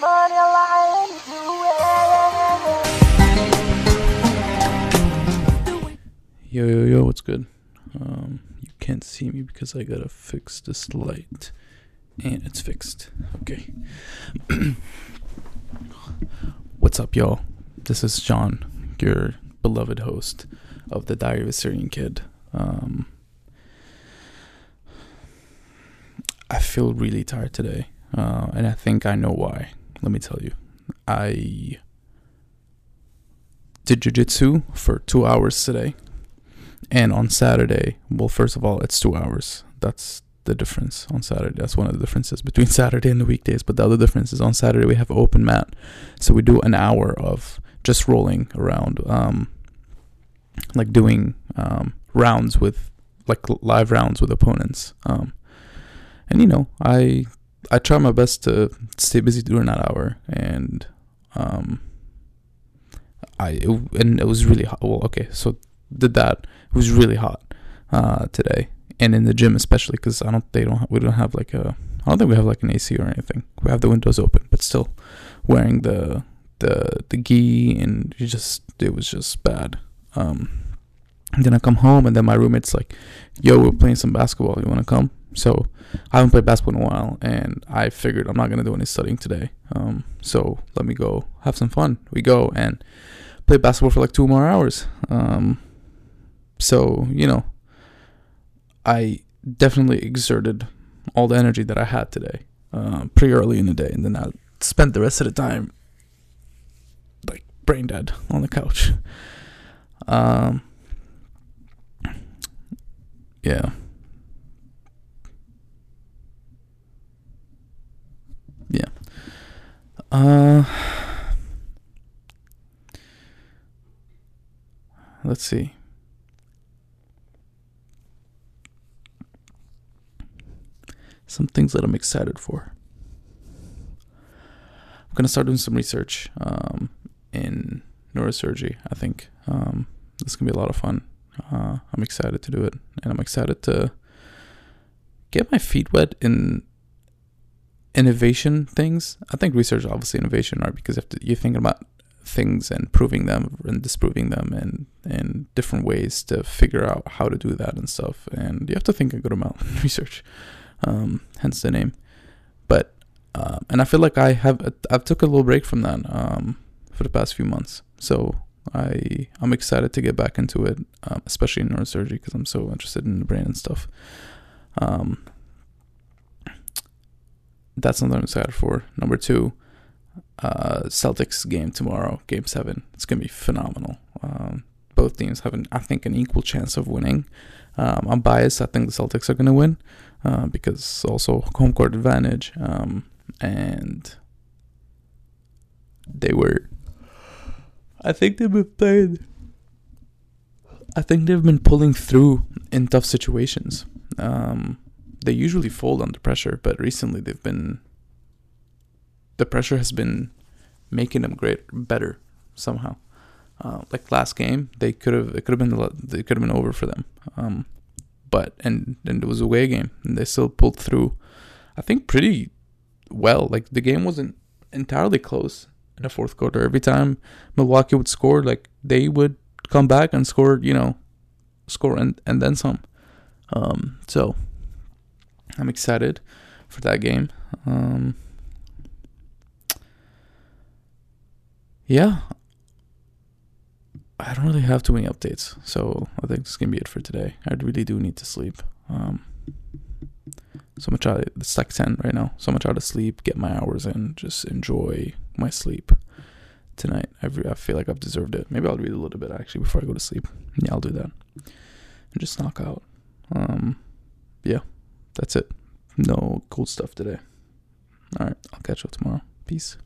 money lying Yo, yo, yo, what's good? Um, you can't see me because I gotta fix this light. And it's fixed. Okay. what's up, y'all? This is John, your beloved host of the Diary of a Syrian Kid. Um, I feel really tired today, uh, and I think I know why. Let me tell you. I did jujitsu for two hours today. And on Saturday, well, first of all, it's two hours. That's the difference on Saturday. That's one of the differences between Saturday and the weekdays. But the other difference is on Saturday we have open mat, so we do an hour of just rolling around, um, like doing um, rounds with, like live rounds with opponents. Um, and you know, I I try my best to stay busy during that hour, and um, I it, and it was really hot. Well, okay, so did that. It was really hot uh, today, and in the gym especially because I don't they don't we don't have like a I don't think we have like an AC or anything. We have the windows open, but still wearing the the the gi and it just it was just bad. Um, and then I come home and then my roommate's like, "Yo, we're playing some basketball. You want to come?" So I haven't played basketball in a while, and I figured I'm not gonna do any studying today. Um, so let me go have some fun. We go and play basketball for like two more hours. Um, so, you know, I definitely exerted all the energy that I had today uh, pretty early in the day. And then I spent the rest of the time like brain dead on the couch. Um, yeah. Yeah. Uh, let's see. Some things that I'm excited for. I'm gonna start doing some research um, in neurosurgery. I think um, this can be a lot of fun. Uh, I'm excited to do it, and I'm excited to get my feet wet in innovation things. I think research, obviously, innovation, right? Because you're thinking about things and proving them and disproving them and and different ways to figure out how to do that and stuff. And you have to think a good amount in research, um, hence the name. But uh, and I feel like I have I've took a little break from that um, for the past few months. So I I'm excited to get back into it, um, especially in neurosurgery because I'm so interested in the brain and stuff. Um, that's something I'm excited for. Number two, uh, Celtics game tomorrow, game seven. It's gonna be phenomenal. Um, both teams have, an, I think, an equal chance of winning. Um, I'm biased. I think the Celtics are gonna win uh, because also home court advantage, um, and they were. I think they've been playing. I think they've been pulling through in tough situations. Um, they usually fold under pressure, but recently they've been the pressure has been making them great better somehow. Uh, like last game, they could have it could have been they could have been over for them. Um, but and and it was a away game, and they still pulled through. I think pretty well. Like the game wasn't entirely close in the fourth quarter. Every time Milwaukee would score, like they would come back and score. You know, score and and then some. Um, so I'm excited for that game. Um, yeah, I don't really have too many updates, so I think this is gonna be it for today. I really do need to sleep. Um, so much out. Of, It's like ten right now. So much out of sleep. Get my hours in. Just enjoy my sleep tonight. I, I feel like I've deserved it. Maybe I'll read a little bit actually before I go to sleep. Yeah, I'll do that. And just knock out. Um, yeah, that's it. No cool stuff today. All right, I'll catch you tomorrow. Peace.